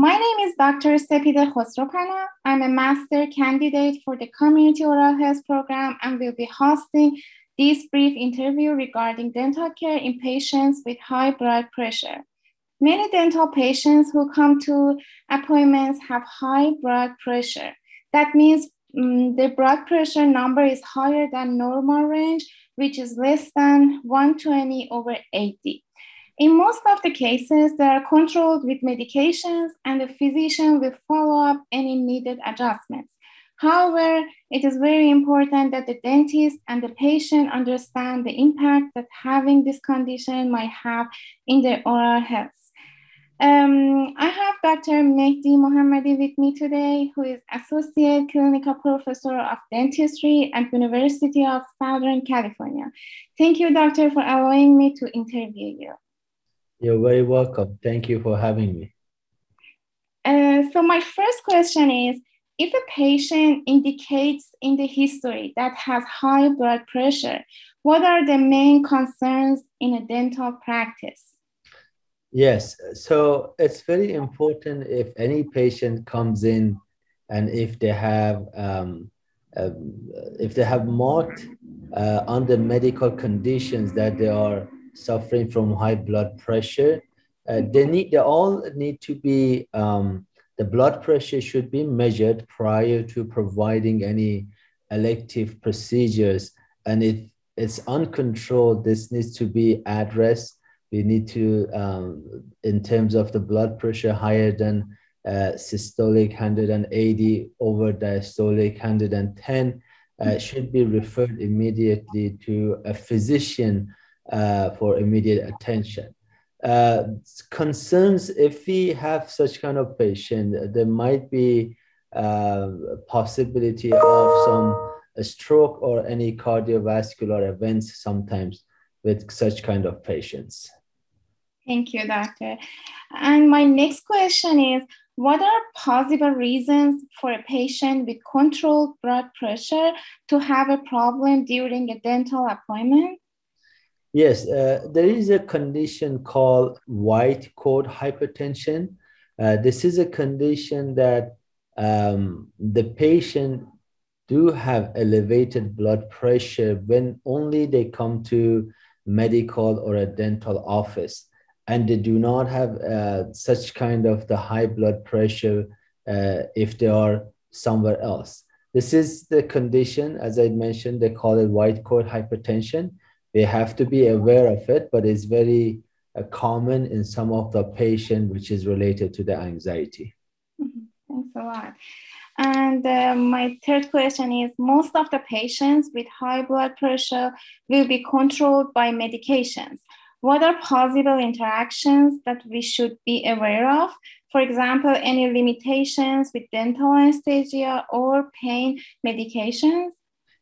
My name is Dr. Sepide Khosropana. I'm a master candidate for the Community Oral Health Program and will be hosting this brief interview regarding dental care in patients with high blood pressure. Many dental patients who come to appointments have high blood pressure. That means um, the blood pressure number is higher than normal range, which is less than 120 over 80. In most of the cases, they are controlled with medications and the physician will follow up any needed adjustments. However, it is very important that the dentist and the patient understand the impact that having this condition might have in their oral health. Um, I have Dr. Mehdi Mohammadi with me today, who is Associate Clinical Professor of Dentistry at University of Southern California. Thank you, Doctor, for allowing me to interview you. You're very welcome. Thank you for having me. Uh, so my first question is, if a patient indicates in the history that has high blood pressure, what are the main concerns in a dental practice? Yes, so it's very important if any patient comes in and if they have um, uh, if they have marked uh, under medical conditions that they are suffering from high blood pressure, uh, they need they all need to be um, the blood pressure should be measured prior to providing any elective procedures, and if it's uncontrolled, this needs to be addressed we need to, um, in terms of the blood pressure higher than uh, systolic 180 over diastolic 110, uh, should be referred immediately to a physician uh, for immediate attention. Uh, concerns if we have such kind of patient, there might be uh, possibility of some stroke or any cardiovascular events sometimes with such kind of patients. Thank you, doctor. And my next question is what are possible reasons for a patient with controlled blood pressure to have a problem during a dental appointment? Yes, uh, there is a condition called white coat hypertension. Uh, this is a condition that um, the patient do have elevated blood pressure when only they come to medical or a dental office and they do not have uh, such kind of the high blood pressure uh, if they are somewhere else. This is the condition, as I mentioned, they call it white coat hypertension. They have to be aware of it, but it's very uh, common in some of the patient, which is related to the anxiety. Mm-hmm. Thanks a lot. And uh, my third question is most of the patients with high blood pressure will be controlled by medications. What are possible interactions that we should be aware of? For example, any limitations with dental anesthesia or pain medications?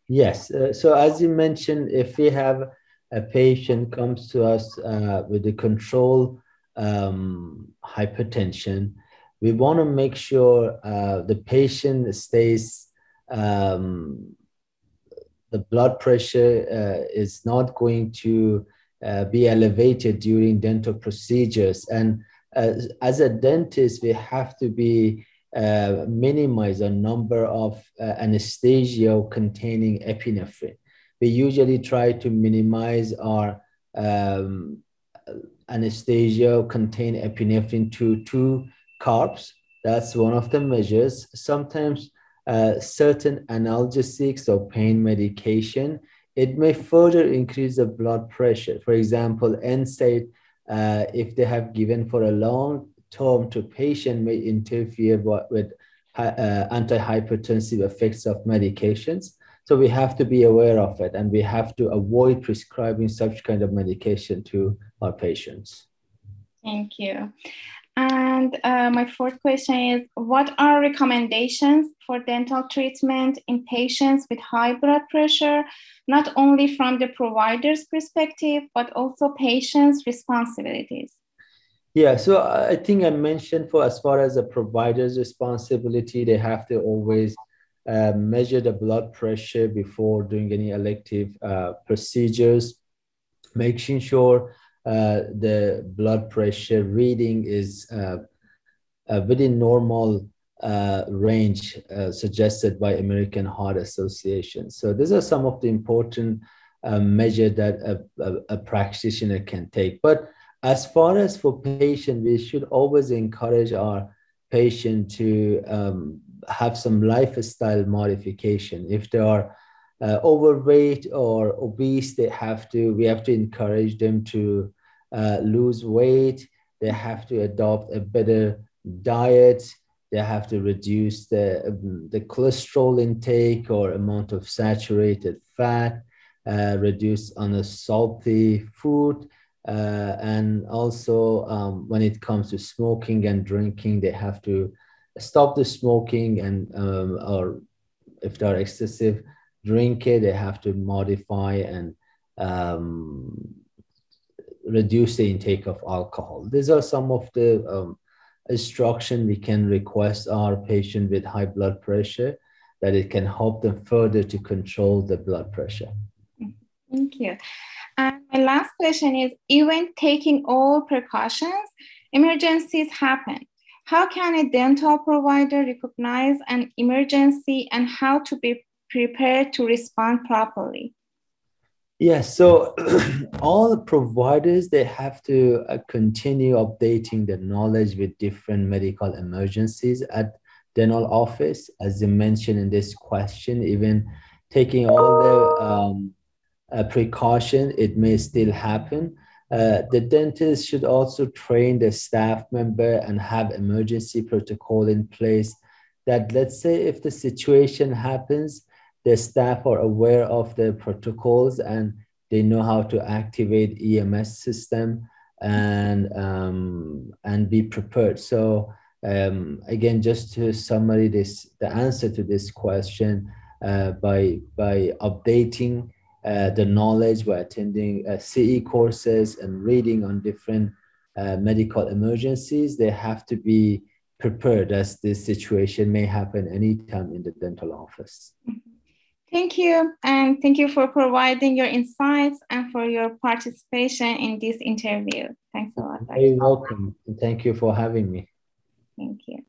Yes. Uh, so as you mentioned, if we have a patient comes to us uh, with a control um, hypertension, we want to make sure uh, the patient stays um, the blood pressure uh, is not going to uh, be elevated during dental procedures. And as a dentist, we have to be uh, minimize a number of uh, anesthesia containing epinephrine. We usually try to minimize our um, anesthesia contain epinephrine to two carps. That's one of the measures. Sometimes uh, certain analgesics or pain medication it may further increase the blood pressure. For example, NSAID, uh, if they have given for a long term to patient may interfere with uh, antihypertensive effects of medications. So we have to be aware of it and we have to avoid prescribing such kind of medication to our patients. Thank you. And uh, my fourth question is What are recommendations for dental treatment in patients with high blood pressure, not only from the provider's perspective, but also patients' responsibilities? Yeah, so I think I mentioned for as far as the provider's responsibility, they have to always uh, measure the blood pressure before doing any elective uh, procedures, making sure uh, the blood pressure reading is uh, within normal uh, range suggested by American Heart Association. So these are some of the important measures that a, a, a, practitioner can take. But as far as for patient, we should always encourage our patient to um, have some lifestyle modification. If they are uh, overweight or obese, they have to. We have to encourage them to uh, lose weight. They have to adopt a better diet. They have to reduce the um, the cholesterol intake or amount of saturated fat. Uh, reduce on a salty food. Uh, and also, um, when it comes to smoking and drinking, they have to stop the smoking and um, or if they're excessive drinker, they have to modify and um, reduce the intake of alcohol. These are some of the um, instruction we can request our patient with high blood pressure that it can help them further to control the blood pressure. Thank you. And my last question is even taking all precautions, emergencies happen. How can a dental provider recognize an emergency and how to be prepared to respond properly? Yes, so all providers they have to uh, continue updating the knowledge with different medical emergencies at dental office, as you mentioned in this question. Even taking all the um, uh, precaution, it may still happen. Uh, the dentist should also train the staff member and have emergency protocol in place that let's say if the situation happens the staff are aware of the protocols and they know how to activate EMS system and um, and be prepared. So um, again, just to summary this, the answer to this question uh, by by updating uh, the knowledge We're attending uh, CE courses and reading on different uh, medical emergencies, they have to be prepared as this situation may happen anytime in the dental office. Thank you. And thank you for providing your insights and for your participation in this interview. Thanks a lot. You're welcome. And thank you for having me. Thank you.